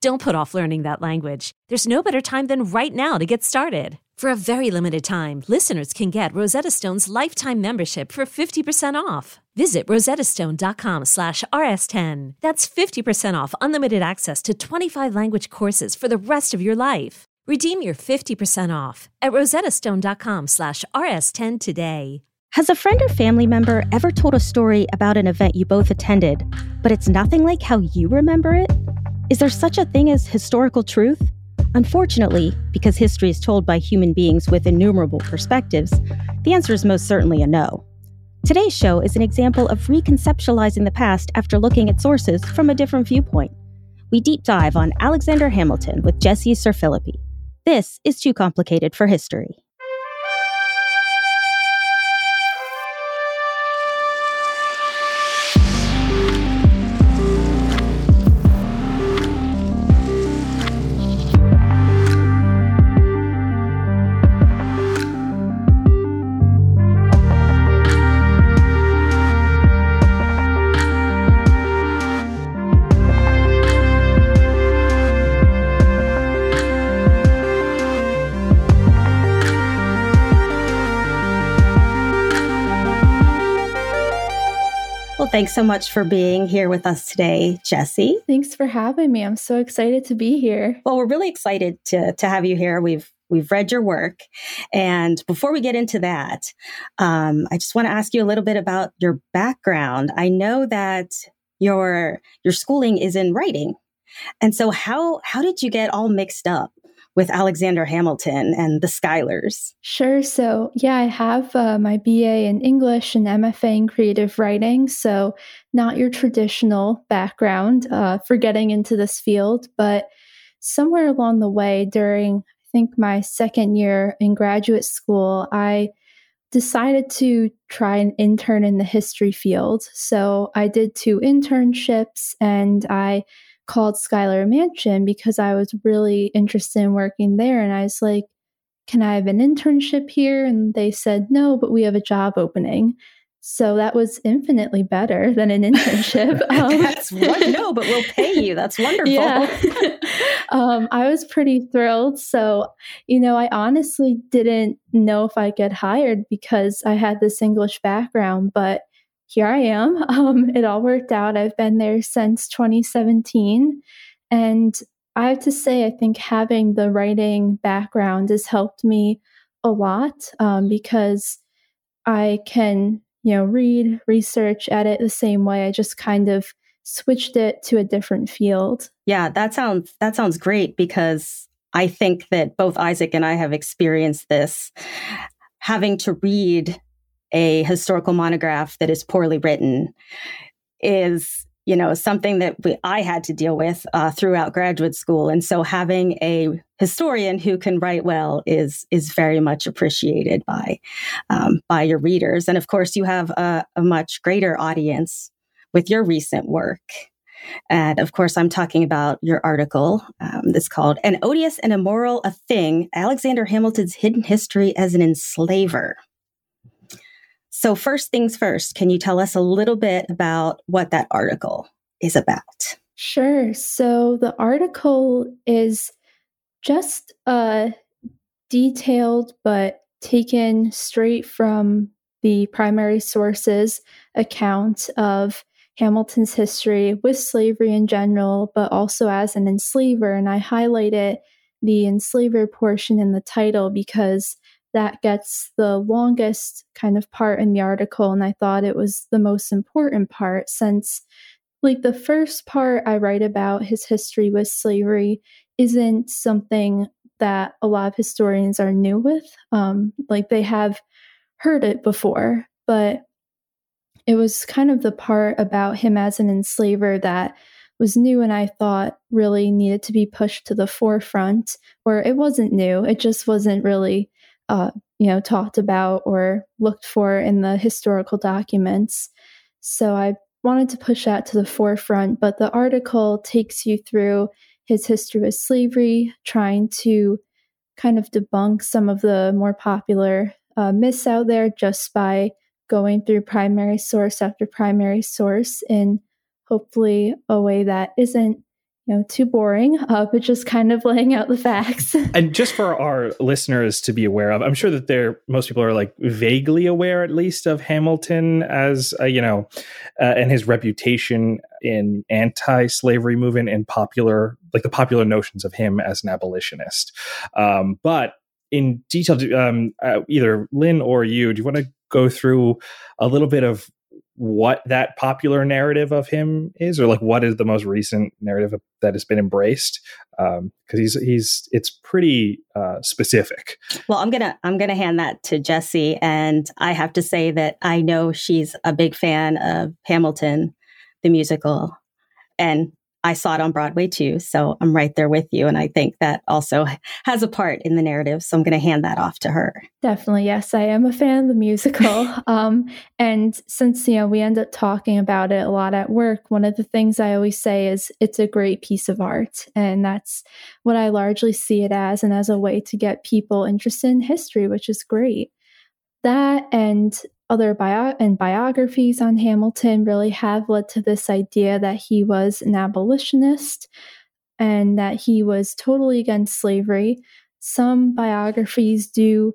Don't put off learning that language. There's no better time than right now to get started. For a very limited time, listeners can get Rosetta Stone's lifetime membership for 50% off. Visit rosettastone.com slash rs10. That's 50% off unlimited access to 25 language courses for the rest of your life. Redeem your 50% off at rosettastone.com slash rs10 today. Has a friend or family member ever told a story about an event you both attended, but it's nothing like how you remember it? Is there such a thing as historical truth? Unfortunately, because history is told by human beings with innumerable perspectives, the answer is most certainly a no. Today's show is an example of reconceptualizing the past after looking at sources from a different viewpoint. We deep dive on Alexander Hamilton with Jessie Serfilippi. This is Too Complicated for History. Thanks so much for being here with us today, Jessie. Thanks for having me. I'm so excited to be here. Well, we're really excited to, to have you here. We've we've read your work, and before we get into that, um, I just want to ask you a little bit about your background. I know that your your schooling is in writing, and so how how did you get all mixed up with Alexander Hamilton and the Schuylers? Sure. So, yeah, I have uh, my BA in English and MFA in creative writing. So, not your traditional background uh, for getting into this field, but somewhere along the way during, I think, my second year in graduate school, I decided to try an intern in the history field. So, I did two internships and I called Schuyler Mansion because I was really interested in working there. And I was like, can I have an internship here? And they said, no, but we have a job opening. So that was infinitely better than an internship. Um, That's one, no, but we'll pay you. That's wonderful. Yeah. um, I was pretty thrilled. So, you know, I honestly didn't know if I'd get hired because I had this English background, but here I am. Um, it all worked out. I've been there since 2017. And I have to say, I think having the writing background has helped me a lot um, because I can, you know, read, research, edit the same way. I just kind of switched it to a different field. Yeah, that sounds that sounds great because I think that both Isaac and I have experienced this having to read a historical monograph that is poorly written is you know something that we, i had to deal with uh, throughout graduate school. And so having a historian who can write well is is very much appreciated by um, by your readers. And of course you have a, a much greater audience with your recent work. And of course, I'm talking about your article um, that's called An Odious and Immoral a Thing Alexander Hamilton's Hidden History as an Enslaver. So, first things first, can you tell us a little bit about what that article is about? Sure. So, the article is just a detailed but taken straight from the primary sources account of Hamilton's history with slavery in general, but also as an enslaver. And I highlighted the enslaver portion in the title because that gets the longest kind of part in the article. And I thought it was the most important part since, like, the first part I write about his history with slavery isn't something that a lot of historians are new with. Um, like, they have heard it before, but it was kind of the part about him as an enslaver that was new and I thought really needed to be pushed to the forefront, or it wasn't new. It just wasn't really, uh, you know, talked about or looked for in the historical documents. So I wanted to push that to the forefront. But the article takes you through his history with slavery, trying to kind of debunk some of the more popular uh, myths out there just by going through primary source after primary source in hopefully a way that isn't know too boring uh, but just kind of laying out the facts. And just for our listeners to be aware of i'm sure that there most people are like vaguely aware at least of hamilton as you know uh, and his reputation in anti-slavery movement and popular like the popular notions of him as an abolitionist. Um, but in detail um, uh, either lynn or you do you want to go through a little bit of what that popular narrative of him is, or like what is the most recent narrative that has been embraced? Because um, he's he's it's pretty uh, specific. Well, I'm gonna I'm gonna hand that to Jessie, and I have to say that I know she's a big fan of Hamilton, the musical, and I saw it on Broadway too. So I'm right there with you. And I think that also has a part in the narrative. So I'm going to hand that off to her. Definitely. Yes. I am a fan of the musical. um, and since, you know, we end up talking about it a lot at work, one of the things I always say is it's a great piece of art. And that's what I largely see it as and as a way to get people interested in history, which is great. That and other bio- and biographies on Hamilton really have led to this idea that he was an abolitionist and that he was totally against slavery. Some biographies do,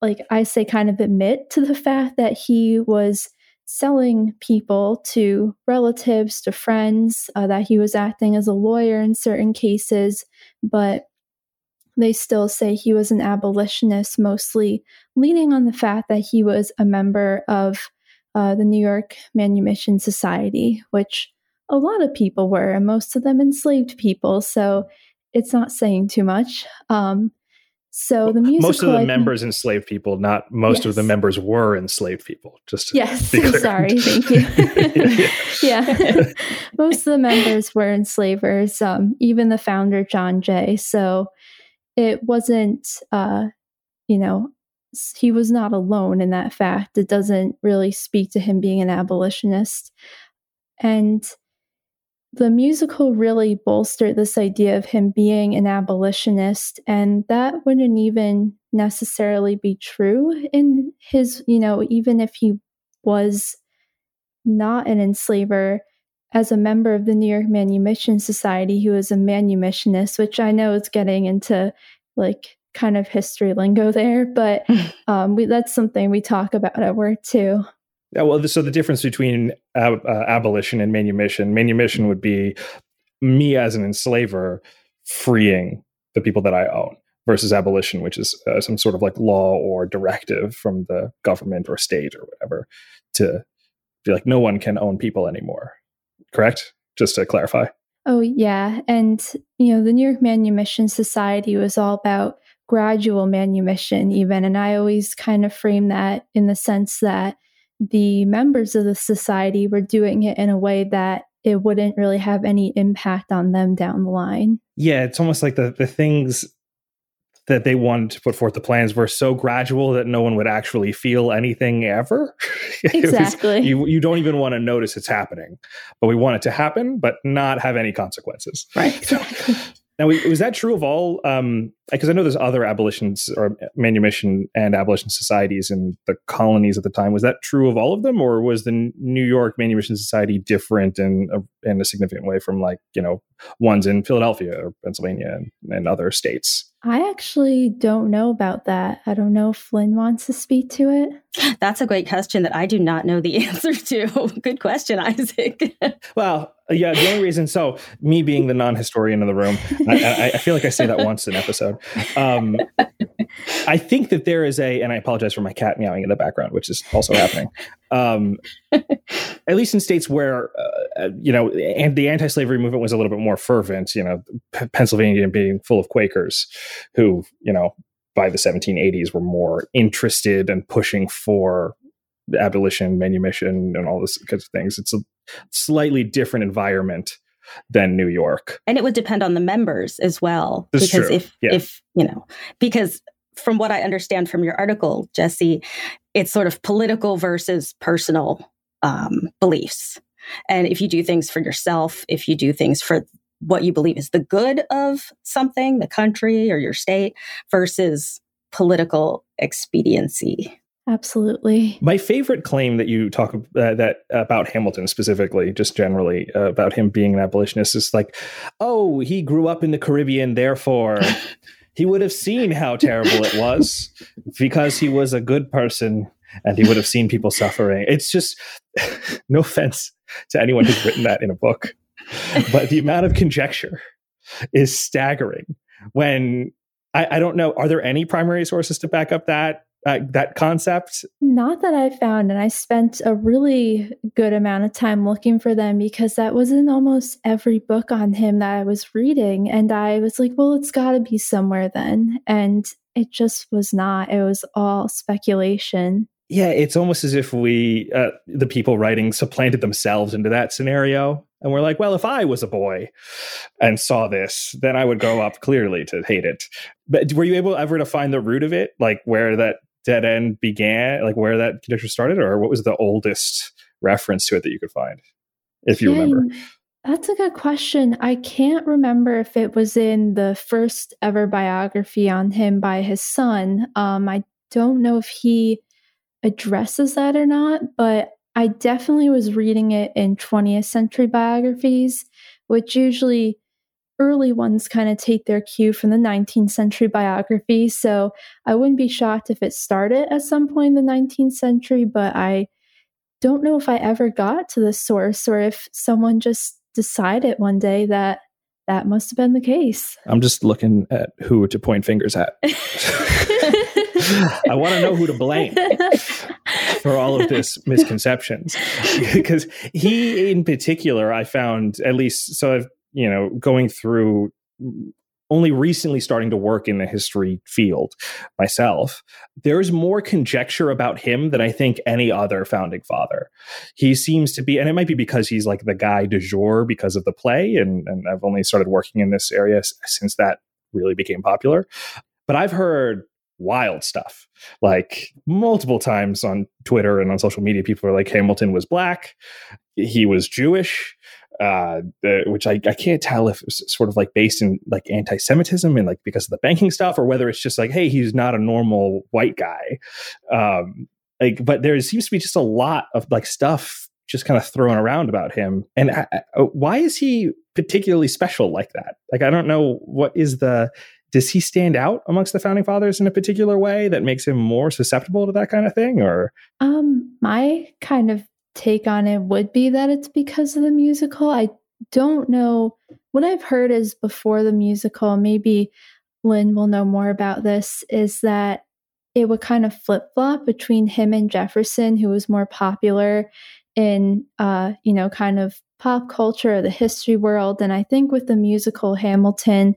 like I say, kind of admit to the fact that he was selling people to relatives, to friends, uh, that he was acting as a lawyer in certain cases, but they still say he was an abolitionist, mostly leaning on the fact that he was a member of uh, the New York Manumission Society, which a lot of people were, and most of them enslaved people. So it's not saying too much. Um, so the musical, most of the members enslaved people, not most yes. of the members were enslaved people. Just yes, sorry, thank you. yeah, yeah. most of the members were enslavers. Um, even the founder John Jay. So it wasn't, uh, you know, he was not alone in that fact. It doesn't really speak to him being an abolitionist. And the musical really bolstered this idea of him being an abolitionist, and that wouldn't even necessarily be true in his, you know, even if he was not an enslaver, as a member of the New York Manumission Society, who is a manumissionist, which I know is getting into like kind of history lingo there, but um, we, that's something we talk about at work too. Yeah, well, so the difference between ab- uh, abolition and manumission, manumission would be me as an enslaver freeing the people that I own versus abolition, which is uh, some sort of like law or directive from the government or state or whatever to be like, no one can own people anymore correct? Just to clarify. Oh, yeah. And, you know, the New York Manumission Society was all about gradual manumission, even. And I always kind of frame that in the sense that the members of the society were doing it in a way that it wouldn't really have any impact on them down the line. Yeah, it's almost like the the things that they wanted to put forth the plans were so gradual that no one would actually feel anything ever. Exactly. was, you you don't even want to notice it's happening, but we want it to happen, but not have any consequences. Right. Exactly. Now, was that true of all? Um, because I know there's other abolitions or manumission and abolition societies in the colonies at the time. Was that true of all of them, or was the New York Manumission Society different in a, in a significant way from like you know ones in Philadelphia or Pennsylvania and, and other states? I actually don't know about that. I don't know if Lynn wants to speak to it. That's a great question that I do not know the answer to. Good question, Isaac. well, yeah, the only reason, so me being the non historian in the room, I, I, feel like I say that once an episode. Um, I think that there is a, and I apologize for my cat meowing in the background, which is also happening. Um, at least in states where, uh, uh, you know, and the anti slavery movement was a little bit more fervent, you know, P- Pennsylvania being full of Quakers who, you know, by the 1780s were more interested and in pushing for abolition, manumission, and all this kinds of things. It's a slightly different environment than New York. And it would depend on the members as well. That's because true. if Yeah. if you know, because from what I understand from your article, Jessie, it's sort of political versus personal um, beliefs. And if you do things for yourself, if you do things for what you believe is the good of something, the country or your state, versus political expediency. Absolutely. My favorite claim that you talk uh, that about Hamilton specifically, just generally uh, about him being an abolitionist, is like, oh, he grew up in the Caribbean, therefore he would have seen how terrible it was because he was a good person and he would have seen people suffering. It's just no offense to anyone who's written that in a book, but the amount of conjecture is staggering. When I, I don't know, are there any primary sources to back up that uh, that concept? Not that I found, and I spent a really good amount of time looking for them because that was in almost every book on him that I was reading. And I was like, well, it's got to be somewhere then. And it just was not. It was all speculation. Yeah, it's almost as if we, uh, the people writing, supplanted themselves into that scenario. And we're like, well, if I was a boy and saw this, then I would grow up clearly to hate it. But were you able ever to find the root of it, like where that dead end began, like where that conjecture started, or what was the oldest reference to it that you could find, if you Yeah, remember? That's a good question. I can't remember if it was in the first ever biography on him by his son. Um, I don't know if he addresses that or not, but I definitely was reading it in 20th century biographies, which usually early ones kind of take their cue from the 19th century biography. So I wouldn't be shocked if it started at some point in the 19th century, but I don't know if I ever got to the source or if someone just decided one day that that must have been the case. I'm just looking at who to point fingers at. I want to know who to blame for all of this misconceptions. Because he in particular i found at least so i've you know going through mm, only recently starting to work in the history field myself there's more conjecture about him than i think any other founding father. He seems to be and it might be because he's like the guy du jour because of the play and, and i've only started working in this area since that really became popular. But i've heard wild stuff like multiple times on twitter and on social media people are like hamilton was black he was jewish uh, which I, I can't tell if it's sort of like based in like anti-Semitism and like because of the banking stuff, or whether it's just like, hey, he's not a normal white guy. Um, like, but there seems to be just a lot of like stuff just kind of thrown around about him. And I, I- why is he particularly special like that? Like, I don't know what is the does he stand out amongst the founding fathers in a particular way that makes him more susceptible to that kind of thing or Um, my kind of take on it would be that it's because of the musical. I don't know what I've heard is before the musical, maybe Lynn will know more about this, is that it would kind of flip flop between him and Jefferson, who was more popular in uh, you know, kind of pop culture, or the history world. And I think with the musical, Hamilton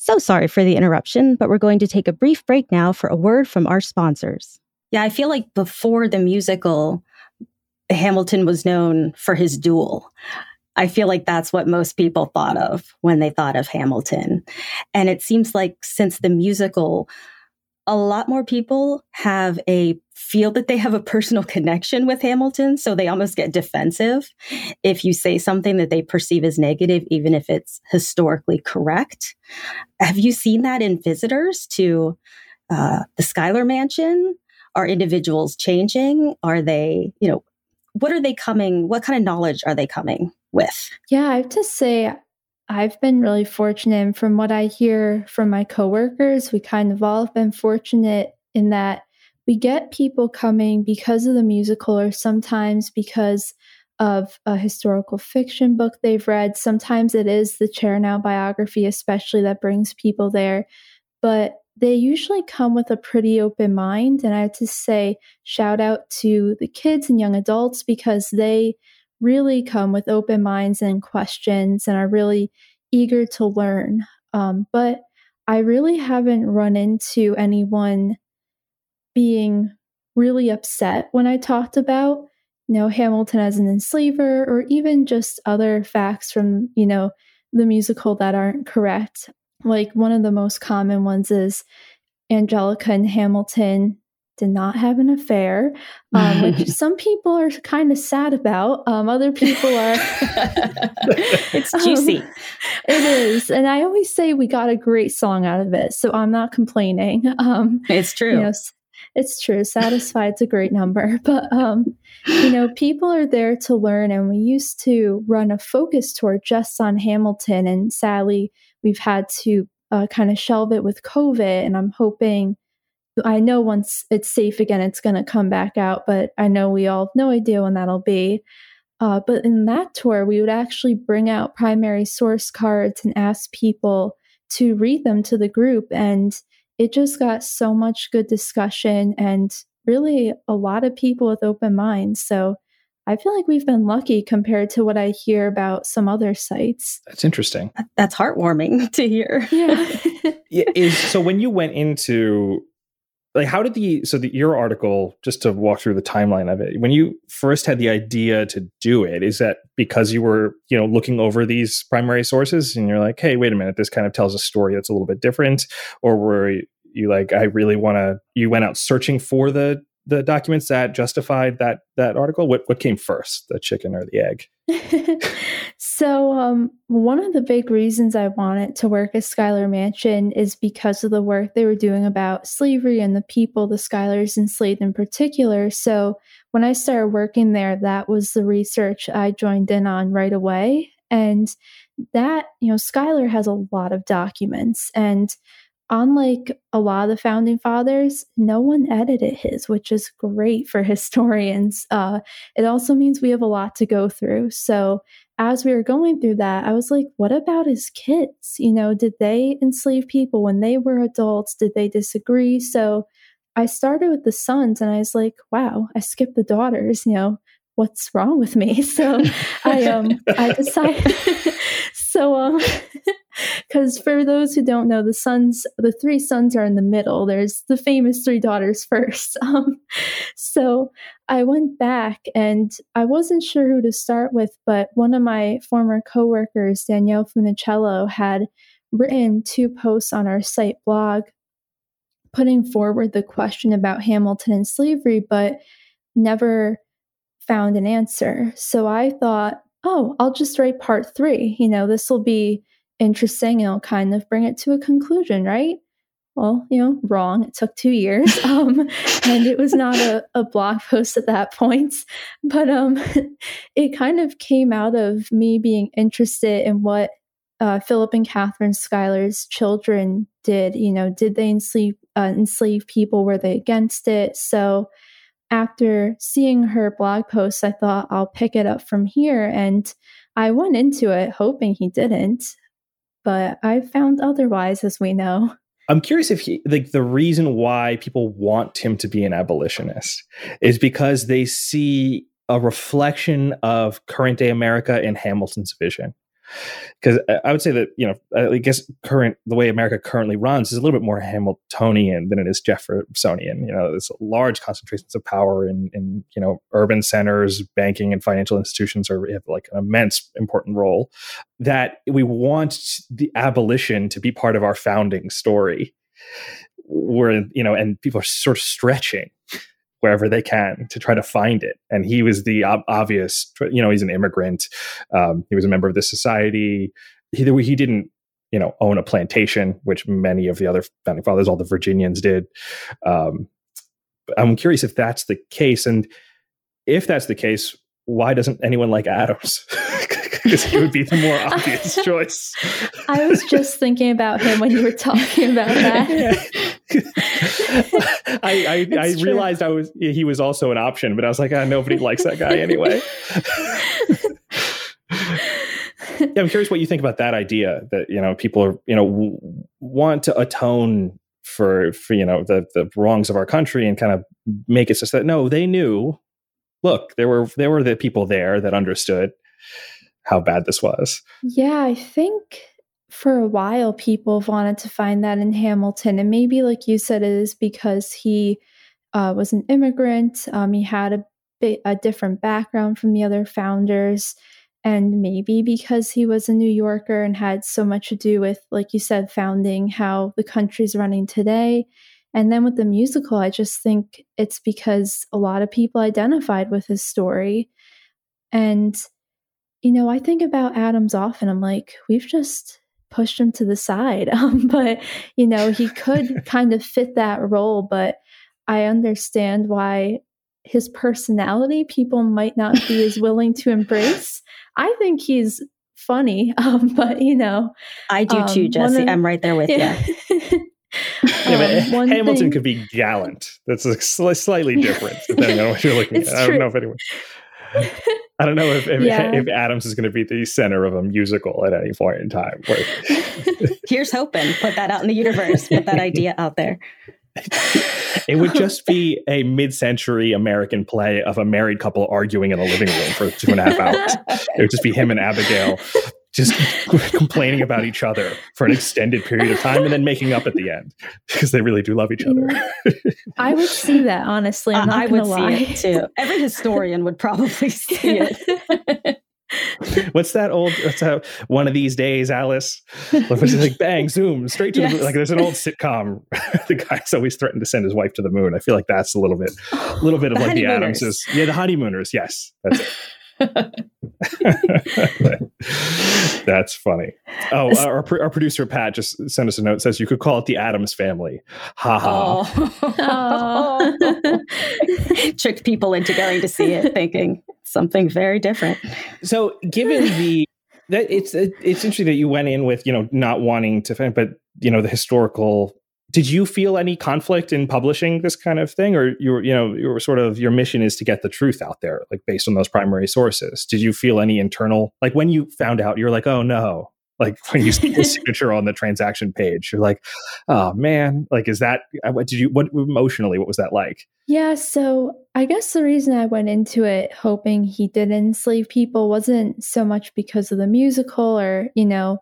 So sorry for the interruption, but we're going to take a brief break now for a word from our sponsors. Yeah, I feel like before the musical, Hamilton was known for his duel. I feel like that's what most people thought of when they thought of Hamilton. And it seems like since the musical, a lot more people have a feel that they have a personal connection with Hamilton. So they almost get defensive if you say something that they perceive as negative, even if it's historically correct. Have you seen that in visitors to uh, the Schuyler Mansion? Are individuals changing? Are they, you know, what are they coming? What kind of knowledge are they coming with? Yeah, I have to say, I've been really fortunate. And from what I hear from my coworkers, we kind of all have been fortunate in that we get people coming because of the musical or sometimes because of a historical fiction book they've read. Sometimes it is the Chernow biography, especially that brings people there. But they usually come with a pretty open mind. And I have to say, shout out to the kids and young adults because they really come with open minds and questions and are really eager to learn. Um, but I really haven't run into anyone being really upset when I talked about, you know, Hamilton as an enslaver or even just other facts from, you know, the musical that aren't correct. Like one of the most common ones is Angelica and Hamilton did not have an affair, um, which some people are kind of sad about. Um, other people are. it's juicy. Um, it is. And I always say we got a great song out of it. So I'm not complaining. Um, it's true. You know, it's true. Satisfied, Satisfied's a great number. But, um, you know, people are there to learn. And we used to run a focus tour just on Hamilton. And sadly, we've had to uh, kind of shelve it with COVID. And I'm hoping I know once it's safe again, it's going to come back out, but I know we all have no idea when that'll be. Uh, but in that tour, we would actually bring out primary source cards and ask people to read them to the group. And it just got so much good discussion and really a lot of people with open minds. So I feel like we've been lucky compared to what I hear about some other sites. That's interesting. That's heartwarming to hear. Yeah. yeah is, so when you went into like how did the so the, your article just to walk through the timeline of it when you first had the idea to do it is that because you were you know looking over these primary sources and you're like hey wait a minute this kind of tells a story that's a little bit different or were you like i really want to you went out searching for the the documents that justified that that article? What what came first the chicken or the egg so um, one of the big reasons i wanted to work at schuyler mansion is because of the work they were doing about slavery and the people the schuylers enslaved in particular. So when i started working there that was the research i joined in on right away. And that you know schuyler has a lot of documents. And unlike a lot of the founding fathers, no one edited his, which is great for historians. Uh, it also means we have a lot to go through. So, as we were going through that, I was like, what about his kids? You know, did they enslave people when they were adults? Did they disagree? So, I started with the sons and I was like, wow, I skipped the daughters, you know, what's wrong with me? So I um I decided so um because for those who don't know, the sons, the three sons are in the middle. There's the famous three daughters first. Um, so I went back and I wasn't sure who to start with, but one of my former coworkers, Danielle Funicello, had written two posts on our site blog putting forward the question about Hamilton and slavery, but never found an answer. So I thought, oh, I'll just write part three. You know, this will be interesting. It'll kind of bring it to a conclusion, right? Well, you know, wrong. It took two years. Um, and it was not a, a blog post at that point. But um, it kind of came out of me being interested in what uh, Philip and Catherine Schuyler's children did. You know, did they enslave, uh, enslave people? Were they against it? So after seeing her blog post, I thought I'll pick it up from here. And I went into it hoping he didn't but I've found otherwise, as we know. I'm curious if he, like the reason why people want him to be an abolitionist is because they see a reflection of current day America in Hamilton's vision because I would say that you know I guess current the way America currently runs is a little bit more Hamiltonian than it is Jeffersonian. You know, there's large concentrations of power in in you know urban centers, banking and financial institutions are have like an immense important role. That we want the abolition to be part of our founding story. were you know, and people are sort of stretching wherever they can to try to find it. And he was the ob- obvious, you know, he's an immigrant. Um, he was a member of the society. He, he didn't, you know, own a plantation, which many of the other founding fathers, all the Virginians did. Um, I'm curious if that's the case. And if that's the case, why doesn't anyone like Adams? because he would be the more obvious choice. I was just thinking about him when you were talking about that. I I, I realized I was he was also an option, but I was like, ah, nobody likes that guy anyway. yeah, I'm curious what you think about that idea that you know people are you know w- want to atone for for you know the the wrongs of our country and kind of make it so that no, they knew. Look, there were there were the people there that understood how bad this was. Yeah, I think for a while people wanted to find that in Hamilton. And maybe, like you said, it is because he uh, was an immigrant. Um, he had a, bit, a different background from the other founders. And maybe because he was a New Yorker and had so much to do with, like you said, founding how the country's running today. And then with the musical, I just think it's because a lot of people identified with his story. And you know, I think about Adams often. I'm like, we've just pushed him to the side. Um, but, you know, he could kind of fit that role. But I understand why his personality people might not be as willing to embrace. I think he's funny, um, but, you know. I do too, um, Jessie. Of, I'm right there with yeah. you. yeah, um, Hamilton thing, could be gallant. That's slightly different depending on what you're looking at. I don't know if anyone. I don't know if if, yeah. if Adams is going to be the center of a musical at any point in time. Here's hoping. Put that out in the universe. Put that idea out there. it would just be a mid-century American play of a married couple arguing in a living room for two and a half hours. It would just be him and Abigail just complaining about each other for an extended period of time and then making up at the end because they really do love each other. I would see that honestly. I'm not I would lie. see it too. Every historian would probably see it. what's that old what's that one of these days alice it's like bang zoom straight to yes. the like there's an old sitcom the guy's always threatened to send his wife to the moon i feel like that's a little bit a little bit of the like the adamses yeah the honeymooners yes that's it That's funny. Oh, our, our producer Pat just sent us a note. Says you could call it the Adams Family. Ha ha. Oh. Tricked people into going to see it, thinking something very different. So, given the that it's it's interesting that you went in with you know not wanting to, but you know the historical did you feel any conflict in publishing this kind of thing? Or you were you know your sort of your mission is to get the truth out there like based on those primary sources. Did you feel any internal like when you found out you're like oh no. Like when you see the signature on the transaction page you're like oh man. Like is that uh, what did you what emotionally what was that like? Yeah so i guess the reason i went into it hoping he didn't enslave people wasn't so much because of the musical or you know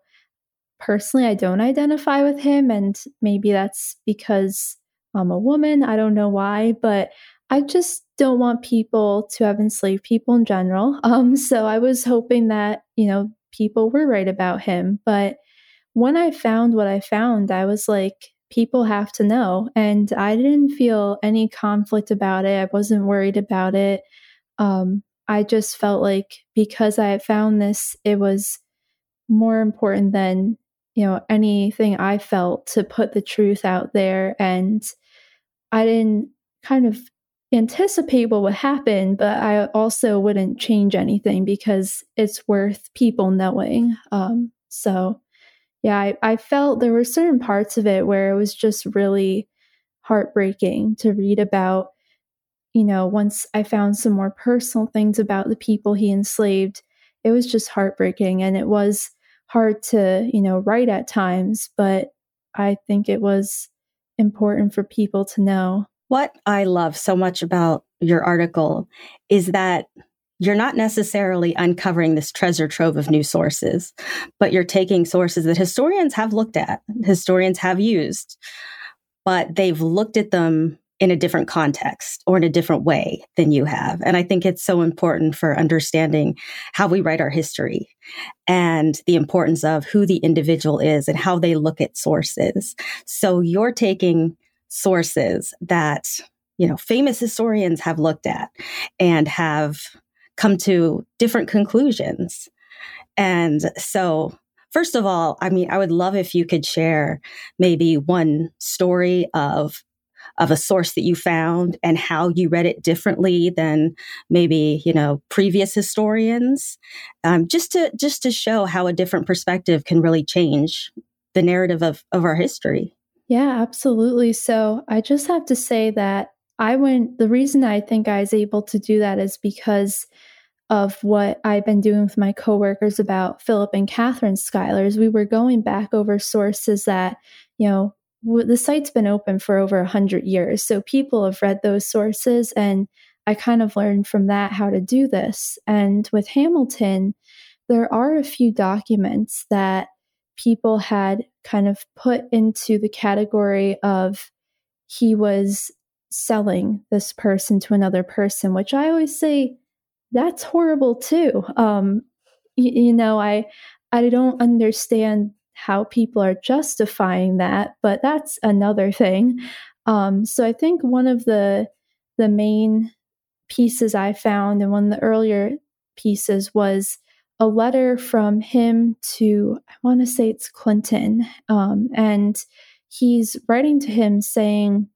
personally, I don't identify with him. And maybe that's because I'm a woman. I don't know why, but I just don't want people to have enslaved people in general. Um, so I was hoping that, you know, people were right about him. But when I found what I found, I was like, people have to know. And I didn't feel any conflict about it. I wasn't worried about it. Um, I just felt like because I had found this, it was more important than you know anything i felt to put the truth out there and i didn't kind of anticipate what would happen but i also wouldn't change anything because it's worth people knowing um, so yeah I, I felt there were certain parts of it where it was just really heartbreaking to read about you know once i found some more personal things about the people he enslaved it was just heartbreaking and it was hard to, you know, write at times, but I think it was important for people to know. What I love so much about your article is that you're not necessarily uncovering this treasure trove of new sources, but you're taking sources that historians have looked at, historians have used, but they've looked at them in a different context or in a different way than you have. And I think it's so important for understanding how we write our history and the importance of who the individual is and how they look at sources. So you're taking sources that, you know, famous historians have looked at and have come to different conclusions. And so, first of all, I mean, I would love if you could share maybe one story of of a source that you found and how you read it differently than maybe you know previous historians um, just to just to show how a different perspective can really change the narrative of, of our history. Yeah absolutely. So i just have to say that i went the reason i think i was able to do that is because of what I've been doing with my coworkers about Philip and Catherine Schuyler's, we were going back over sources that, you know, the site's been open for over 100 years. So people have read those sources, and I kind of learned from that how to do this. And with Hamilton, there are a few documents that people had kind of put into the category of he was selling this person to another person, which I always say that's horrible too. Um, you, you know, I I don't understand how people are justifying that, but that's another thing. Um, so I think one of the the main pieces I found, and one of the earlier pieces was a letter from him to I want to say it's Clinton, um, and he's writing to him saying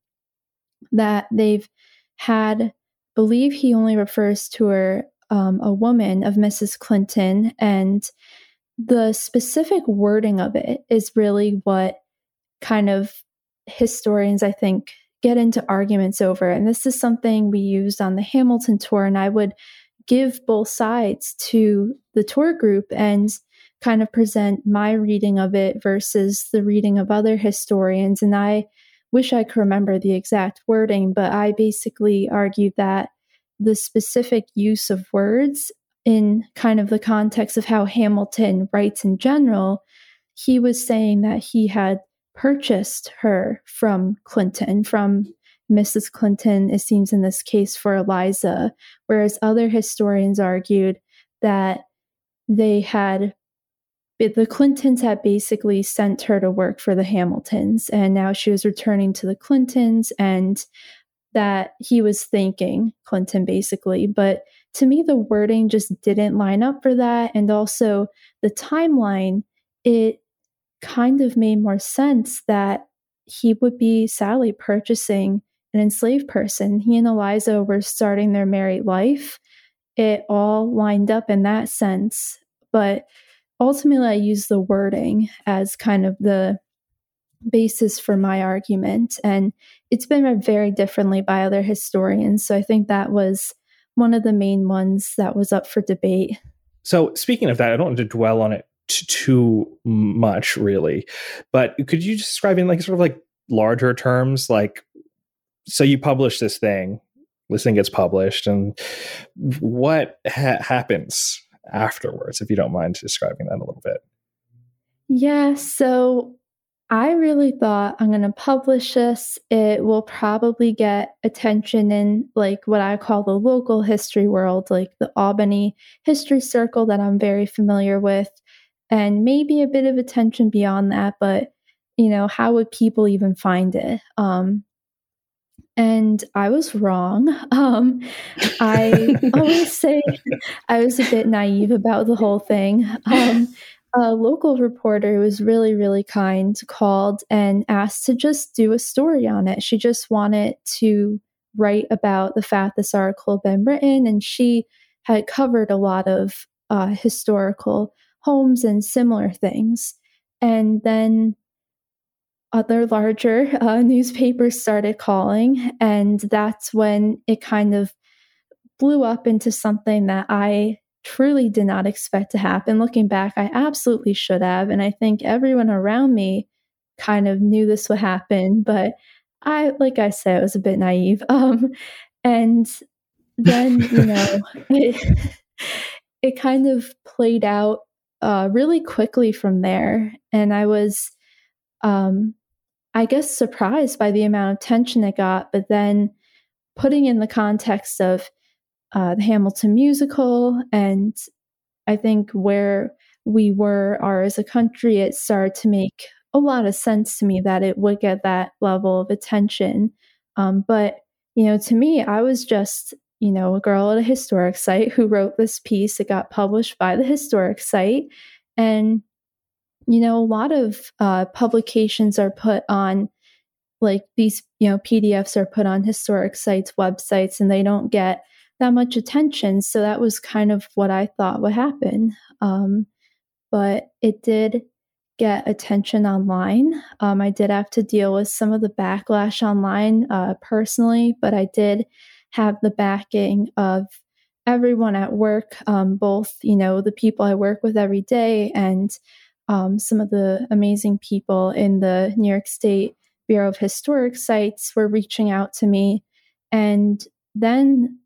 that they've had believe he only refers to her um, a woman of Mrs. Clinton and the specific wording of it is really what kind of historians, I think, get into arguments over. And this is something we used on the Hamilton tour. And I would give both sides to the tour group and kind of present my reading of it versus the reading of other historians. And I wish I could remember the exact wording, but I basically argued that the specific use of words in kind of the context of how Hamilton writes in general, he was saying that he had purchased her from Clinton, from Mrs. Clinton, it seems in this case for Eliza, whereas other historians argued that they had the Clintons had basically sent her to work for the Hamiltons, and now she was returning to the Clintons, and that he was thanking Clinton basically. But to me, the wording just didn't line up for that. And also the timeline, it kind of made more sense that he would be sadly purchasing an enslaved person. He and Eliza were starting their married life. It all lined up in that sense. But ultimately, I use the wording as kind of the basis for my argument. And it's been read very differently by other historians. So I think that was one of the main ones that was up for debate. So, speaking of that, I don't want to dwell on it t- too much, really, but could you describe in like sort of like larger terms, like so you publish this thing, this thing gets published, and what ha- happens afterwards, if you don't mind describing that a little bit? Yeah, so I really thought I'm going to publish this. It will probably get attention in like what I call the local history world, like the Albany History Circle that I'm very familiar with, and maybe a bit of attention beyond that. But, you know, how would people even find it? Um, and I was wrong. Um, I always say I was a bit naive about the whole thing. Um, a local reporter was really, really kind called and asked to just do a story on it. She just wanted to write about the fact this article had been written, and she had covered a lot of uh, historical homes and similar things. And then other larger uh, newspapers started calling, and that's when it kind of blew up into something that I truly did not expect to happen. Looking back, I absolutely should have. And I think everyone around me kind of knew this would happen. But I, like I said, I was a bit naive. Um, and then, you know, it, it kind of played out uh, really quickly from there. And I was, um, I guess, surprised by the amount of tension it got. But then putting in the context of uh, the Hamilton musical, and I think where we were are as a country, it started to make a lot of sense to me that it would get that level of attention. Um, but, you know, to me, I was just, you know, a girl at a historic site who wrote this piece. It got published by the historic site. And, you know, a lot of uh, publications are put on like these, you know, PDFs are put on historic sites, websites, and they don't get that much attention. So that was kind of what I thought would happen. Um, but it did get attention online. Um, I did have to deal with some of the backlash online uh, personally, but I did have the backing of everyone at work, um, both, you know, the people I work with every day and um, some of the amazing people in the New York State Bureau of Historic Sites were reaching out to me. And then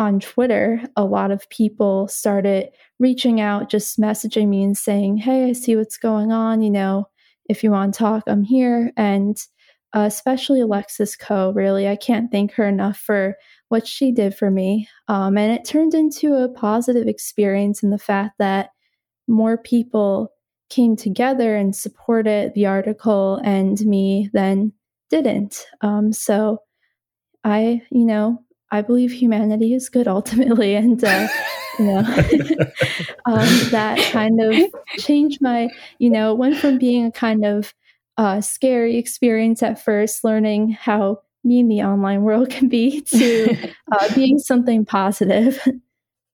on Twitter, a lot of people started reaching out, just messaging me and saying, Hey, I see what's going on. You know, if you want to talk, I'm here. And uh, especially Alexis Coe, really, I can't thank her enough for what she did for me. Um, and it turned into a positive experience in the fact that more people came together and supported the article and me than didn't. Um, so I, you know, I believe humanity is good ultimately, and uh, you know um, that kind of changed my, you know, went from being a kind of uh, scary experience at first, learning how mean the online world can be, to uh, being something positive.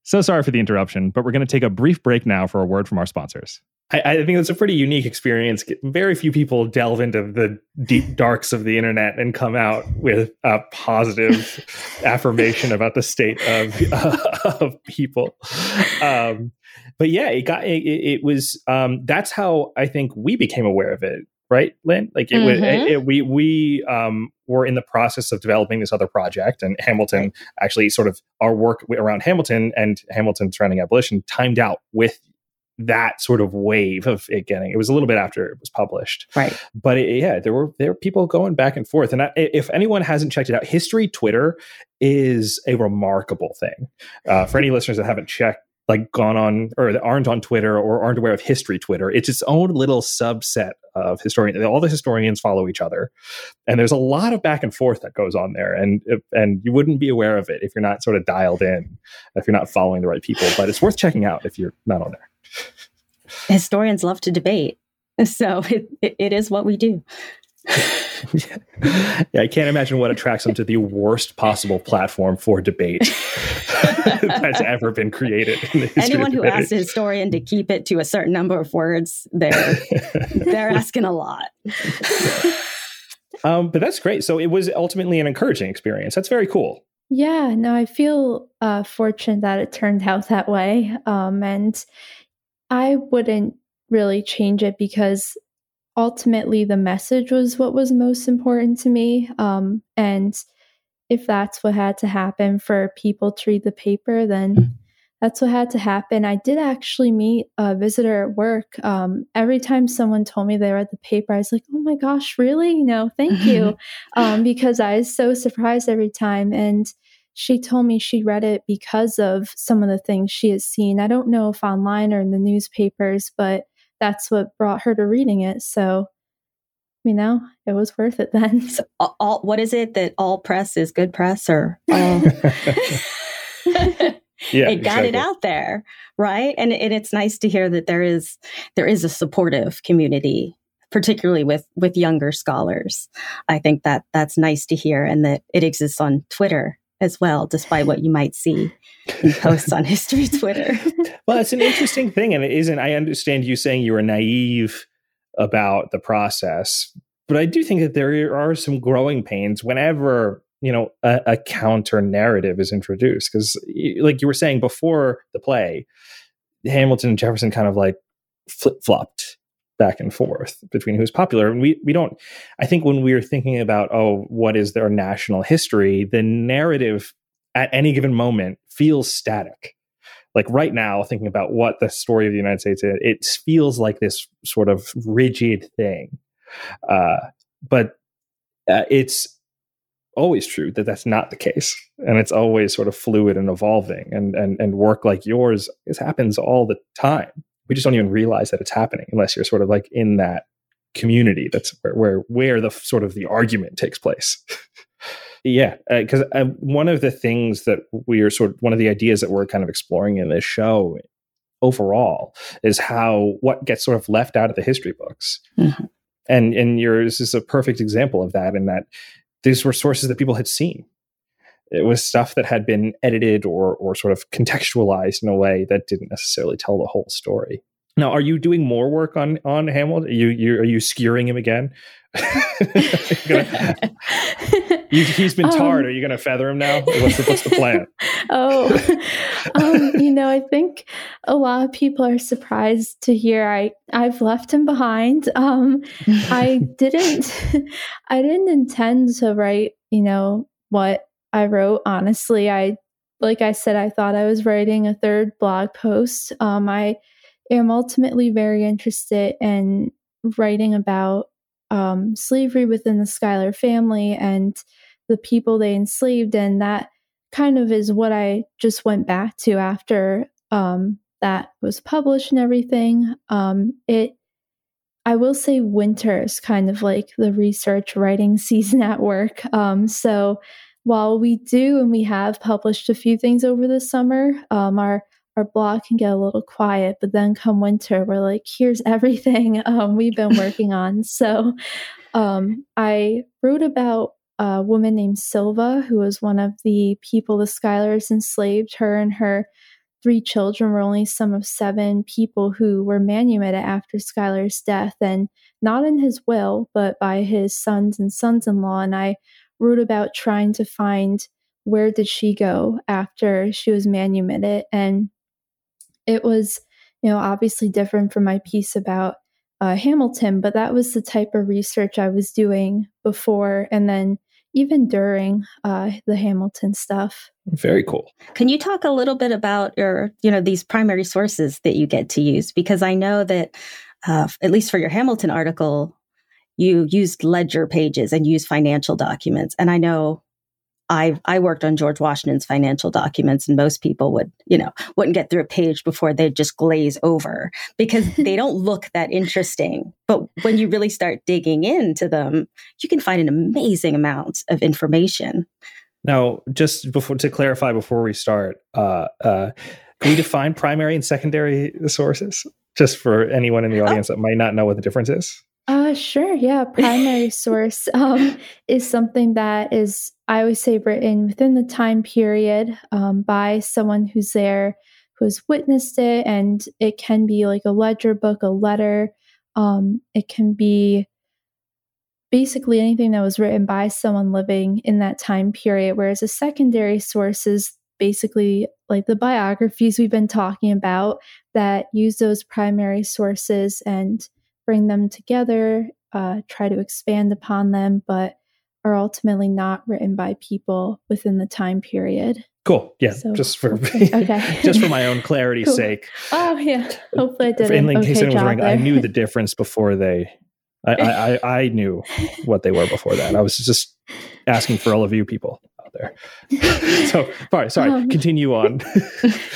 So sorry for the interruption, but we're going to take a brief break now for a word from our sponsors. I, I think it's a pretty unique experience. Very few people delve into the deep darks of the internet and come out with a positive affirmation about the state of uh, of people. Um, but yeah, it got it, it was. Um, that's how I think we became aware of it right lynn? Like it, mm-hmm. it, it, we we um, were in the process of developing this other project and hamilton actually sort of our work around hamilton and hamilton surrounding abolition timed out with that sort of wave of it getting it was a little bit after it was published. Right. But it, yeah there were there were people going back and forth and I, if anyone hasn't checked it out history twitter is a remarkable thing. Uh, for any listeners that haven't checked like gone on or aren't on Twitter or aren't aware of history Twitter. It's its own little subset of historian. All the historians follow each other, and there's a lot of back and forth that goes on there. And uh, and you wouldn't be aware of it if you're not sort of dialed in, if you're not following the right people. But it's worth checking out if you're not on there. Historians love to debate, so it, it, it is what we do. yeah, I can't imagine what attracts them to the worst possible platform for debate that's ever been created. Anyone who asks a historian to keep it to a certain number of words, they're they're asking a lot. um, but that's great. So it was ultimately an encouraging experience. That's very cool. Yeah, no, I feel uh, fortunate that it turned out that way. Um, and I wouldn't really change it because ultimately the message was what was most important to me. Um, and if that's what had to happen for people to read the paper, then that's what had to happen. I did actually meet a visitor at work. Um, every time someone told me they read the paper, I was like, oh my gosh, really? You know, thank you. um, because I was so surprised every time. And she told me she read it because of some of the things she has seen. I don't know if online or in the newspapers, but that's what brought her to reading it. So, you know, it was worth it then. So, all, what is it that all press is good press or all... yeah, it got exactly. it out there, right? And, and it's nice to hear that there is there is a supportive community particularly with with younger scholars. I think that that's nice to hear and that it exists on Twitter as well, despite what you might see in posts on history Twitter. well, it's an interesting thing, and it isn't. I understand you saying you were naive about the process, but I do think that there are some growing pains whenever you know a, a counter narrative is introduced, because like you were saying before the play, Hamilton and Jefferson kind of like flip flopped back and forth between who's popular. And we we don't I think when we're thinking about oh what is their national history, the narrative at any given moment feels static. Like right now, thinking about what the story of the United States is, it feels like this sort of rigid thing. Uh, but uh, it's always true that that's not the case and it's always sort of fluid and evolving and and and work like yours this happens all the time we just don't even realize that it's happening unless you're sort of like in that community. That's where where, where the sort of the argument takes place. yeah, because uh, uh, one of the things that we are sort of one of the ideas that we're kind of exploring in this show overall is how what gets sort of left out of the history books. Mm-hmm. And and yours is a perfect example of that in that these were sources that people had seen. It was stuff that had been edited or or sort of contextualized in a way that didn't necessarily tell the whole story. Now, are you doing more work on on Hamilton? Are you, you are you skewering him again? gonna, you, he's been tarred. Um, are you going to feather him now? What's the, what's the plan? Oh, um, you know, I think a lot of people are surprised to hear I I've left him behind. Um, I didn't I didn't intend to write. You know what I wrote. Honestly, I like I said, I thought I was writing a third blog post. Um, I am ultimately very interested in writing about um, slavery within the Schuyler family and the people they enslaved. And that kind of is what I just went back to after um, that was published and everything. Um, it, I will say, winter is kind of like the research writing season at work. Um, so while we do and we have published a few things over the summer, um, our our blog can get a little quiet, but then come winter, we're like, here's everything um, we've been working on. So um, I wrote about a woman named Silva, who was one of the people the Schuylers enslaved. Her and her three children were only some of seven people who were manumitted after Schuyler's death, and not in his will, but by his sons and sons in law. And I wrote about trying to find where did she go after she was manumitted and it was, you know, obviously different from my piece about uh, Hamilton, but that was the type of research I was doing before and then even during uh, the Hamilton stuff. Very cool. Can you talk a little bit about your, you know, these primary sources that you get to use? Because I know that, uh, at least for your Hamilton article, you used ledger pages and used financial documents. And I know I I worked on George Washington's financial documents, and most people would, you know, wouldn't get through a page before they'd just glaze over because they don't look that interesting. But when you really start digging into them, you can find an amazing amount of information. Now, just before to clarify before we start, uh, uh, can we define primary and secondary sources? Just for anyone in the audience oh. that might not know what the difference is. Uh, sure. Yeah. Primary source um, is something that is, I always say, written within the time period um, by someone who's there, who has witnessed it. And it can be like a ledger book, a letter. Um, it can be basically anything that was written by someone living in that time period. Whereas a secondary source is basically like the biographies we've been talking about that use those primary sources and bring them together, uh, try to expand upon them, but are ultimately not written by people within the time period. Cool. Yeah. So, just for okay. just for my own clarity's cool. sake. Oh yeah. Hopefully I did. In, in okay case anyone was wondering, I knew the difference before they. I, I, I knew what they were before that. I was just asking for all of you people out there. so, sorry, sorry. Um, continue on.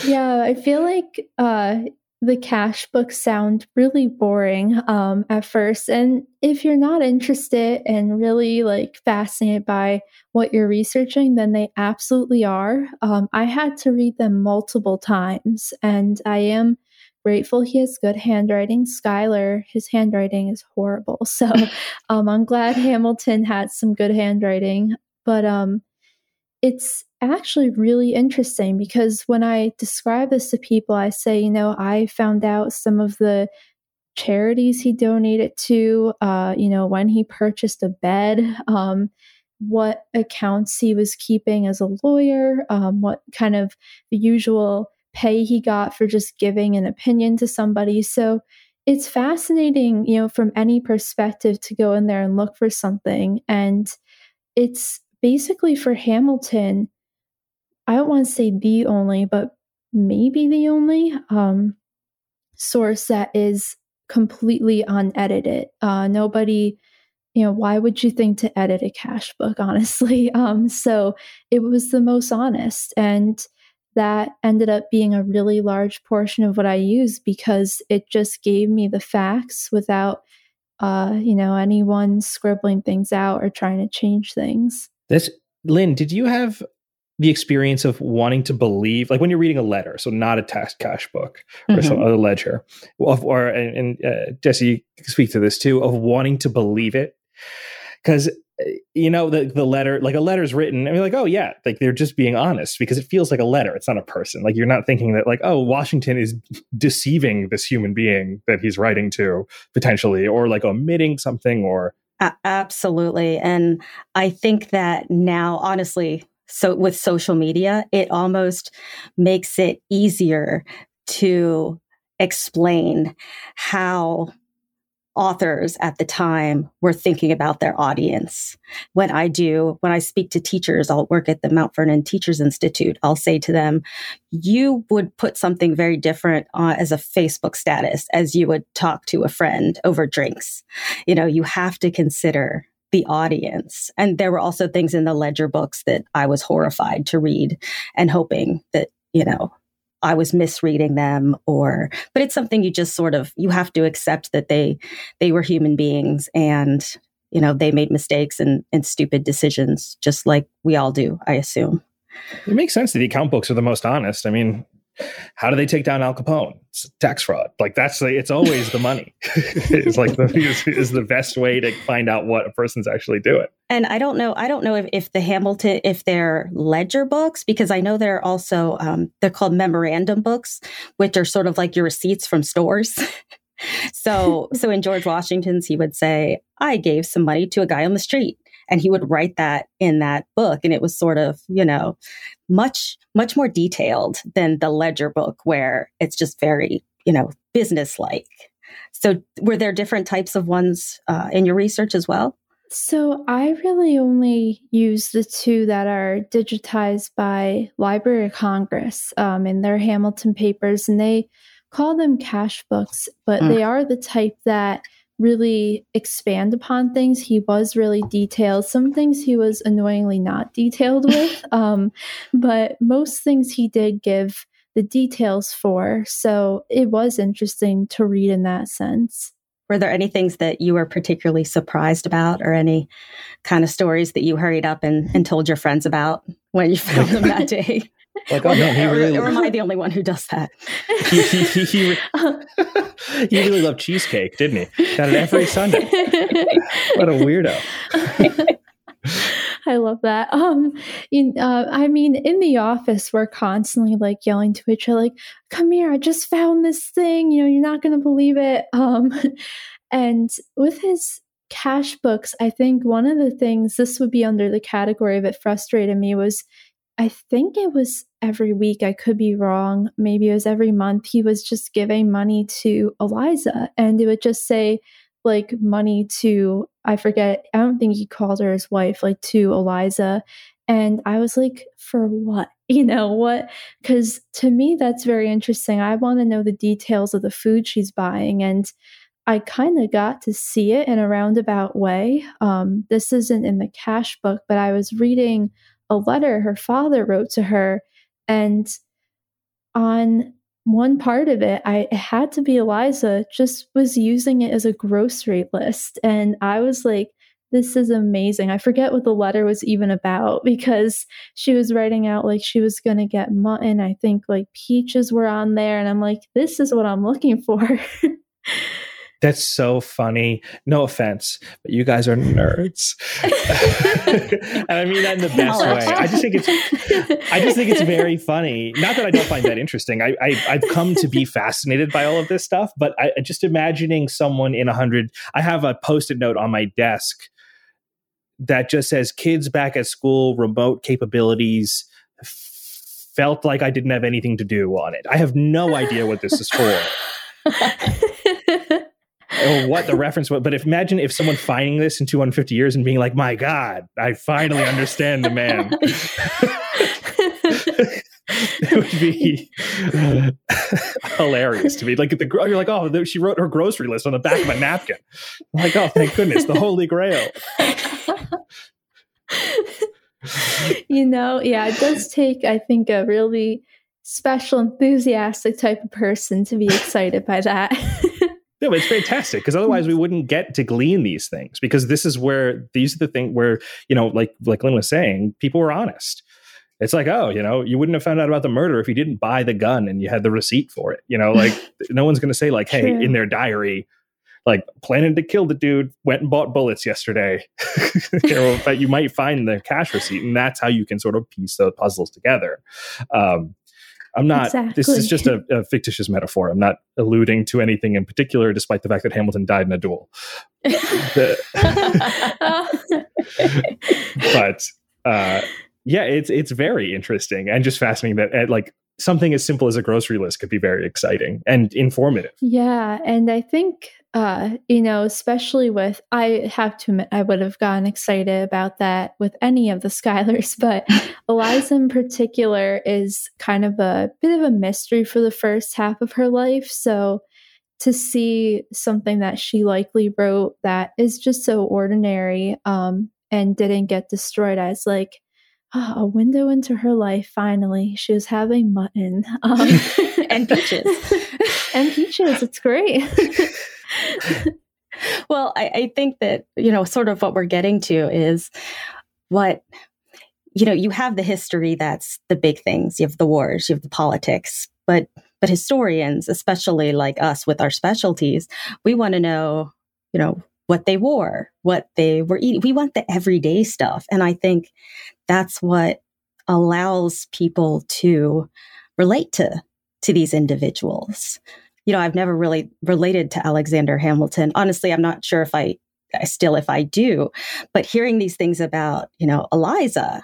yeah, I feel like uh, the cash books sound really boring um, at first. And if you're not interested and really like fascinated by what you're researching, then they absolutely are. Um, I had to read them multiple times, and I am grateful he has good handwriting. Schuyler, his handwriting is horrible. So um, I'm glad Hamilton had some good handwriting. But um, it's actually really interesting because when I describe this to people, I say, you know, I found out some of the charities he donated to, uh, you know, when he purchased a bed, um, what accounts he was keeping as a lawyer, um, what kind of the usual pay he got for just giving an opinion to somebody. So it's fascinating, you know, from any perspective to go in there and look for something. And it's basically for Hamilton, I don't want to say the only, but maybe the only um, source that is completely unedited. Uh, nobody, you know, why would you think to edit a cash book, honestly? Um, so it was the most honest. And that ended up being a really large portion of what I used because it just gave me the facts without uh, you know, anyone scribbling things out or trying to change things. This Lynn, did you have the experience of wanting to believe, like when you're reading a letter, so not a tax cash book or mm-hmm. some other ledger, or, or and, and uh, Jessie, you can speak to this too, of wanting to believe it, because you know the the letter like a letter's written and you're like oh yeah like they're just being honest because it feels like a letter it's not a person like you're not thinking that like oh washington is deceiving this human being that he's writing to potentially or like omitting something or absolutely and i think that now honestly so with social media it almost makes it easier to explain how authors at the time were thinking about their audience. When I do, when I speak to teachers, I'll work at the Mount Vernon Teachers Institute. I'll say to them, you would put something very different uh, as a Facebook status as you would talk to a friend over drinks. You know, you have to consider the audience. And there were also things in the ledger books that I was horrified to read and hoping that, you know, I was misreading them or but it's something you just sort of you have to accept that they they were human beings and you know they made mistakes and and stupid decisions just like we all do I assume. It makes sense that the account books are the most honest. I mean, how do they take down Al Capone? It's tax fraud. Like that's the, it's always the money. it's like the is, is, the best way to find out what a person's actually doing. And I don't know. I don't know if, if the Hamilton if they're ledger books because I know they're also um, they're called memorandum books, which are sort of like your receipts from stores. so so in George Washington's, he would say, "I gave some money to a guy on the street." And he would write that in that book and it was sort of you know much much more detailed than the ledger book where it's just very you know business like so were there different types of ones uh, in your research as well so I really only use the two that are digitized by Library of Congress um, in their Hamilton papers, and they call them cash books, but mm. they are the type that really expand upon things. He was really detailed. Some things he was annoyingly not detailed with, um, but most things he did give the details for. So it was interesting to read in that sense. Were there any things that you were particularly surprised about, or any kind of stories that you hurried up and, and told your friends about when you found them that day? Like, oh man, he really. Or, am I the only one who does that? he, he, he, he, he really loved cheesecake, didn't he? Got it every Sunday. what a weirdo. I love that. Um, in, uh, I mean, in the office, we're constantly like yelling to each other, like, "Come here! I just found this thing. You know, you're not going to believe it." Um, and with his cash books, I think one of the things this would be under the category of it frustrated me was I think it was every week. I could be wrong. Maybe it was every month. He was just giving money to Eliza, and it would just say, like, money to, I forget, I don't think he called her his wife, like, to Eliza. And I was like, for what? You know, what? Because to me, that's very interesting. I want to know the details of the food she's buying. And I kind of got to see it in a roundabout way. Um, this isn't in the cash book, but I was reading a letter her father wrote to her. And on one part of it, I it had to be Eliza just was using it as a grocery list. And I was like, this is amazing. I forget what the letter was even about because she was writing out like she was going to get mutton. I think like peaches were on there. And I'm like, this is what I'm looking for. That's so funny. No offense, but you guys are nerds. and I mean that in the best way. I just think it's I just think it's very funny. Not that I don't find that interesting. I, I have come to be fascinated by all of this stuff, but I just imagining someone in a hundred I have a post-it note on my desk that just says kids back at school, remote capabilities felt like I didn't have anything to do on it. I have no idea what this is for or what the reference was. But if imagine if someone finding this in 250 years and being like, "My God, I finally understand the man." it would be hilarious to me. Like the you're like, oh, she wrote her grocery list on the back of a napkin. I'm like, oh, thank goodness, the Holy Grail. you know, yeah, it does take, I think, a really special, enthusiastic type of person to be excited by that. No, it's fantastic because otherwise we wouldn't get to glean these things because this is where these are the thing where you know, like like Lynn was saying, people were honest. It's like, oh, you know, you wouldn't have found out about the murder if you didn't buy the gun and you had the receipt for it. You know, like no one's going to say like, hey, True. in their diary, like planning to kill the dude, went and bought bullets yesterday. you know, but you might find the cash receipt, and that's how you can sort of piece the puzzles together. Um, I'm not. Exactly. This is just a, a, fictitious metaphor. I'm not alluding to anything in particular, despite the fact that Hamilton died in a duel. the, but uh, yeah, it's it's very interesting and just fascinating that uh, like something as simple as a grocery list could be very exciting and informative. Yeah, and I think uh, you know, especially with, I have to admit, I would have gotten excited about that with any of the Schuylers, but Eliza in particular is kind of a bit of a mystery for the first half of her life. So to see something that she likely wrote that is just so ordinary um, and didn't get destroyed as like, oh, a window into her life. Finally, she was having mutton um, and peaches, and peaches. It's great. well, I, I think that, you know, sort of what we're getting to is what you know you have the history that's the big things you have the wars you have the politics but but historians especially like us with our specialties we want to know you know what they wore what they were eating we want the everyday stuff and i think that's what allows people to relate to to these individuals you know, I've never really related to Alexander Hamilton. Honestly, I'm not sure if I, still if I do, but hearing these things about, you know, Eliza,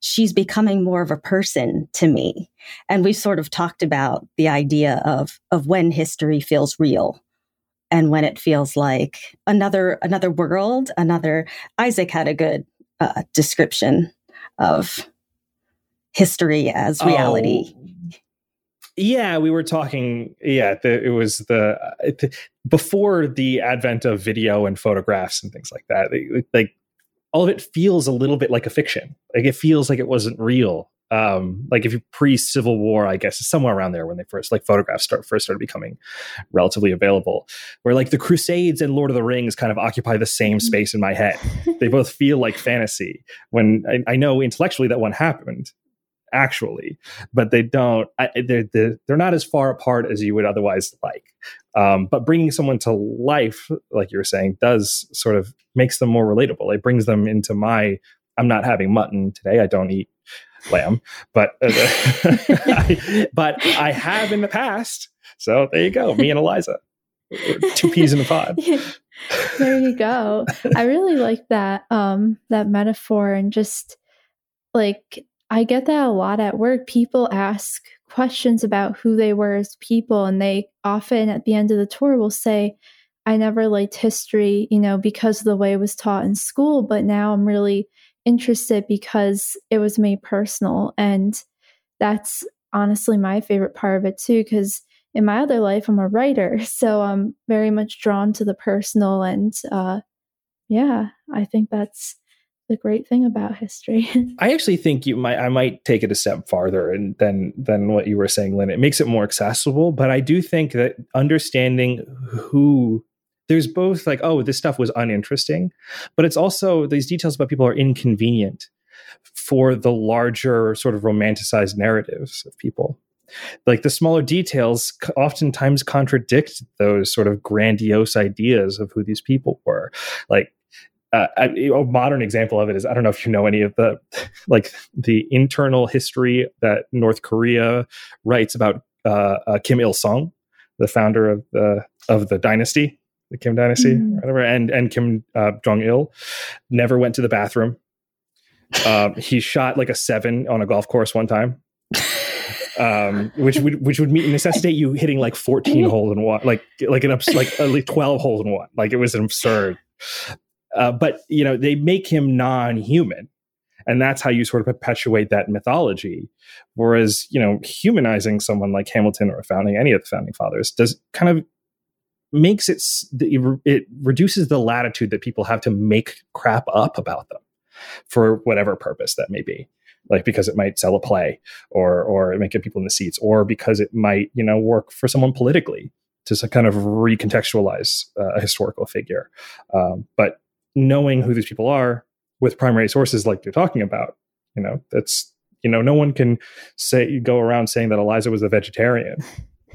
she's becoming more of a person to me. And we've sort of talked about the idea of of when history feels real and when it feels like another another world, another Isaac had a good uh, description of history as oh. reality. Oh, yeah, we were talking. Yeah, the, it was the uh, it, before the advent of video and photographs and things like that. like all of it feels a little bit like a fiction. Like it feels like it wasn't real. Um, like if you pre Civil War, I guess somewhere around there when they first like photographs start first started becoming relatively available. Where like the Crusades and Lord of the Rings kind of occupy the same mm-hmm. space in my head. they both feel like fantasy. When I, I know intellectually that one happened, actually, but they don't. I, they're, they're they're not as far apart as you would otherwise like. Um, but bringing someone to life, like you were saying, does sort of makes them more relatable. It brings them into my. I'm not having mutton today. I don't eat lamb, but uh, I, but I have in the past. So there you go. Me and Eliza, two peas in a pod. there you go. I really like that um that metaphor and just like I get that a lot at work. People ask questions about who they were as people, and they often at the end of the tour will say, I never liked history, you know, because of the way it was taught in school, but now I'm really interested because it was made personal. And that's honestly my favorite part of it too, because in my other life, I'm a writer. So I'm very much drawn to the personal. And uh, yeah, I think that's the great thing about history. I actually think you might I might take it a step farther and than than what you were saying, Lynn. It makes it more accessible, but I do think that understanding who there's both like, oh, this stuff was uninteresting, but it's also these details about people are inconvenient for the larger sort of romanticized narratives of people. Like the smaller details oftentimes contradict those sort of grandiose ideas of who these people were. Like uh, a modern example of it is I don't know if you know any of the like the internal history that North Korea writes about uh, uh, Kim Il Sung, the founder of the of the dynasty, the Kim dynasty, mm. whatever, and and Kim uh, Jong Il never went to the bathroom. Um, he shot like a seven on a golf course one time. Um, which would which would necessitate you hitting like 14 hole in one, like like an like like 12 hole in one. Like it was absurd. Uh, but you know, they make him non-human, and that's how you sort of perpetuate that mythology. Whereas, you know, humanizing someone like Hamilton or founding any of the founding fathers does kind of makes it it reduces the latitude that people have to make crap up about them for whatever purpose that may be like because it might sell a play or or it might get people in the seats or because it might you know work for someone politically to kind of recontextualize uh, a historical figure. Um, but knowing who these people are with primary sources like you're talking about, you know, that's you know, no one can say go around saying that Eliza was a vegetarian,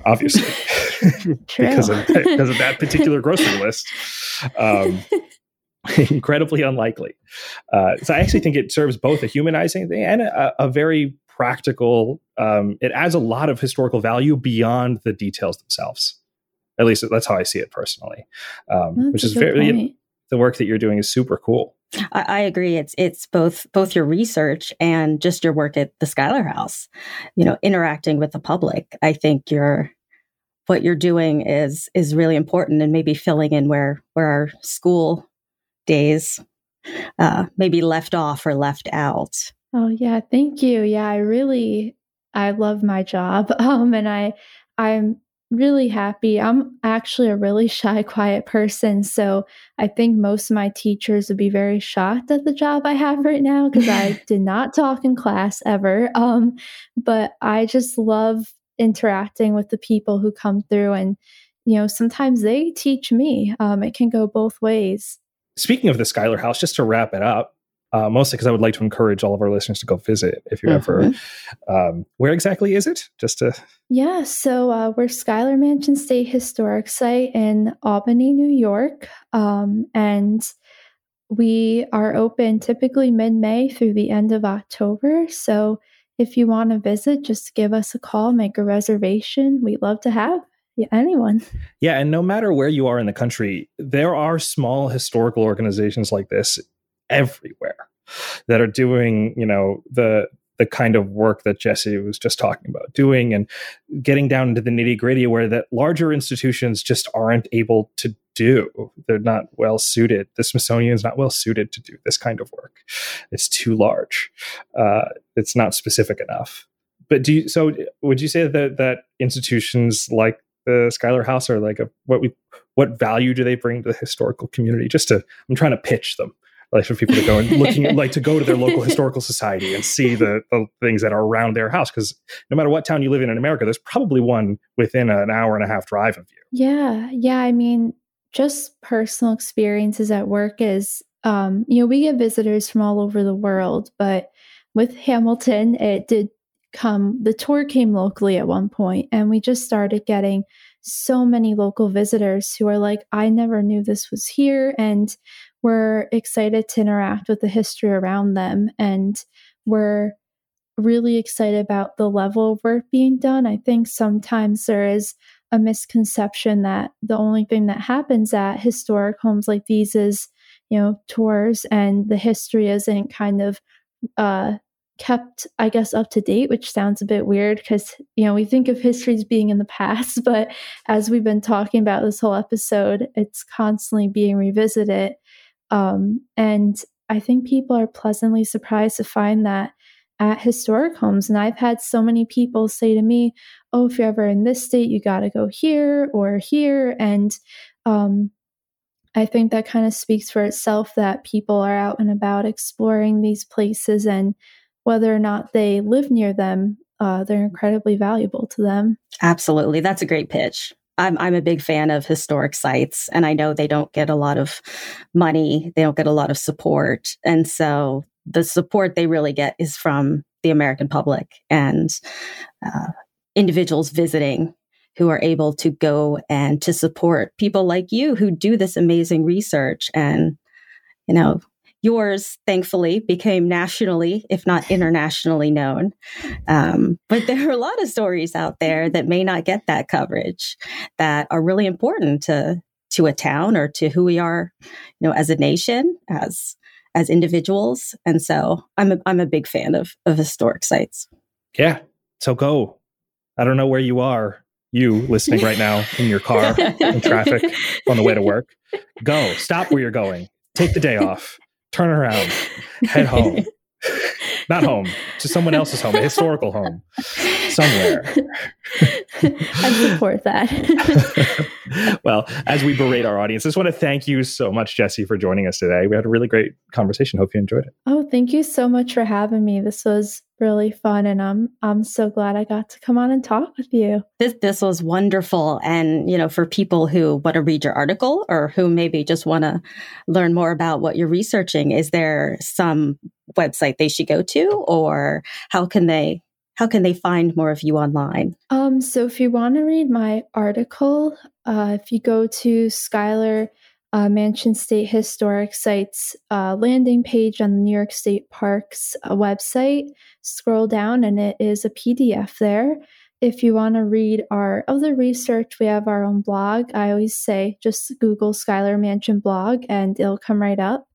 obviously, because of because of that particular grocery list. Um, incredibly unlikely. Uh, so I actually think it serves both a humanizing thing and a, a very practical. Um, it adds a lot of historical value beyond the details themselves. At least that's how I see it personally, um, which is very the work that you're doing is super cool. I, I, agree. It's it's both both your research and just your work at the Schuyler House. You know, interacting with the public. I think your what you're doing is is really important, and maybe filling in where where our school days uh, maybe left off or left out. Oh yeah, thank you. Yeah, I really I love my job. Um and I I'm really happy. I'm actually a really shy, quiet person. So I think most of my teachers would be very shocked at the job I have right now because I did not talk in class ever. Um, but I just love interacting with the people who come through and you know sometimes they teach me um, it can go both ways speaking of the Schuyler House, just to wrap it up, uh, mostly because I would like to encourage all of our listeners to go visit if you mm-hmm. ever. Um, where exactly is it? Just to. Yeah, so uh, we're Schuyler Mansion State Historic Site in Albany, New York, um, and we are open typically mid-May through the end of October. So if you want to visit, just give us a call, make a reservation. We'd love to have yeah, anyone. Yeah, and no matter where you are in the country, there are small historical organizations like this everywhere that are doing, you know, the the kind of work that Jessie was just talking about doing and getting down into the nitty gritty where that larger institutions just aren't able to do. They're not well suited. The Smithsonian is not well suited to do this kind of work. It's too large. Uh, it's not specific enough. But do you, so would you say that that institutions like the Schuyler House are like a, what we what value do they bring to the historical community? Just to I'm trying to pitch them like for people to go and looking like to go to their local historical society and see the, the things that are around their house because no matter what town you live in in America, there's probably one within an hour and a half drive of you. Yeah, yeah. I mean, just personal experiences at work is um, you know we get visitors from all over the world, but with Hamilton, it did come the tour came locally at one point and we just started getting so many local visitors who are like i never knew this was here and we're excited to interact with the history around them and we're really excited about the level of work being done. I think sometimes there is a misconception that the only thing that happens at historic homes like these is you know tours and the history isn't kind of uh, kept, I guess, up to date, which sounds a bit weird because, you know, we think of history as being in the past, but as we've been talking about this whole episode, it's constantly being revisited. Um, and I think people are pleasantly surprised to find that at historic homes. And I've had so many people say to me, Oh, if you're ever in this state, you got to go here or here. And um, I think that kind of speaks for itself that people are out and about exploring these places and whether or not they live near them, uh, they're incredibly valuable to them. Absolutely. That's a great pitch. I'm, I'm a big fan of historic sites, and I know they don't get a lot of money, they don't get a lot of support. And so the support they really get is from the American public and uh, individuals visiting who are able to go and to support people like you who do this amazing research and you know yours, thankfully, became nationally, if not internationally known. Um, but there are a lot of stories out there that may not get that coverage that are really important to to a town or to who we are, you know, as a nation, as as individuals. And so I'm a, I'm a big fan of of historic sites. Yeah. So go. I don't know where you are, you listening right now in your car in traffic on the way to work. Go. Stop where you're going. Take the day off turn around, head home. Not home, to someone else's home, a historical home somewhere. I support that. well, as we berate our audience, I just want to thank you so much, Jessie, for joining us today. We had a really great conversation. Hope you enjoyed it. Oh, thank you so much for having me. This was really fun and I'm I'm so glad I got to come on and talk with you. This this was wonderful and you know for people who want to read your article or who maybe just want to learn more about what you're researching is there some website they should go to or how can they how can they find more of you online? Um so if you want to read my article, uh if you go to Schuyler uh, Mansion State Historic Sites uh, landing page on the New York State Parks uh, website. Scroll down, and it is a PDF there. If you want to read our other research, we have our own blog. I always say just Google Schuyler Mansion blog, and it'll come right up.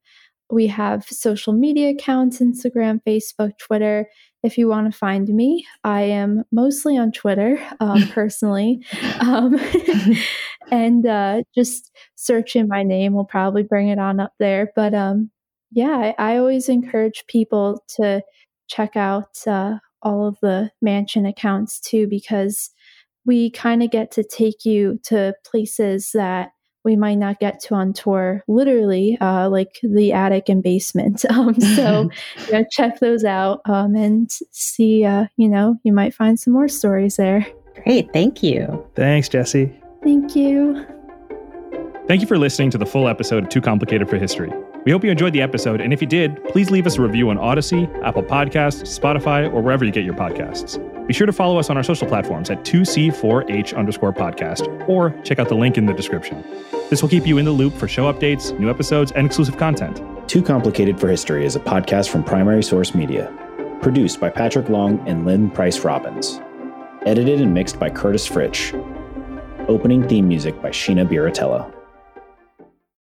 We have social media accounts Instagram, Facebook, Twitter. If you want to find me, I am mostly on Twitter um, personally. Um, and uh, just searching my name will probably bring it on up there. But um, yeah, I, I, always encourage people to check out uh, all of the mansion accounts too, because we kind of get to take you to places that we might not get to on tour, literally, uh, like the attic and basement. Um, so yeah, check those out um, and see, uh, you know, you might find some more stories there. Great. Thank you. Thanks, Jessie. Thank you. Thank you for listening to the full episode of Too Complicated for History. We hope you enjoyed the episode, and if you did, please leave us a review on Odyssey, Apple Podcasts, Spotify, or wherever you get your podcasts. Be sure to follow us on our social platforms at 2C4H underscore podcast, or check out the link in the description. This will keep you in the loop for show updates, new episodes, and exclusive content. Too Complicated for History is a podcast from Primary Source Media, produced by Patrick Long and Lynn Price Robbins, edited and mixed by Curtis Fritsch, opening theme music by Sheena Biratello.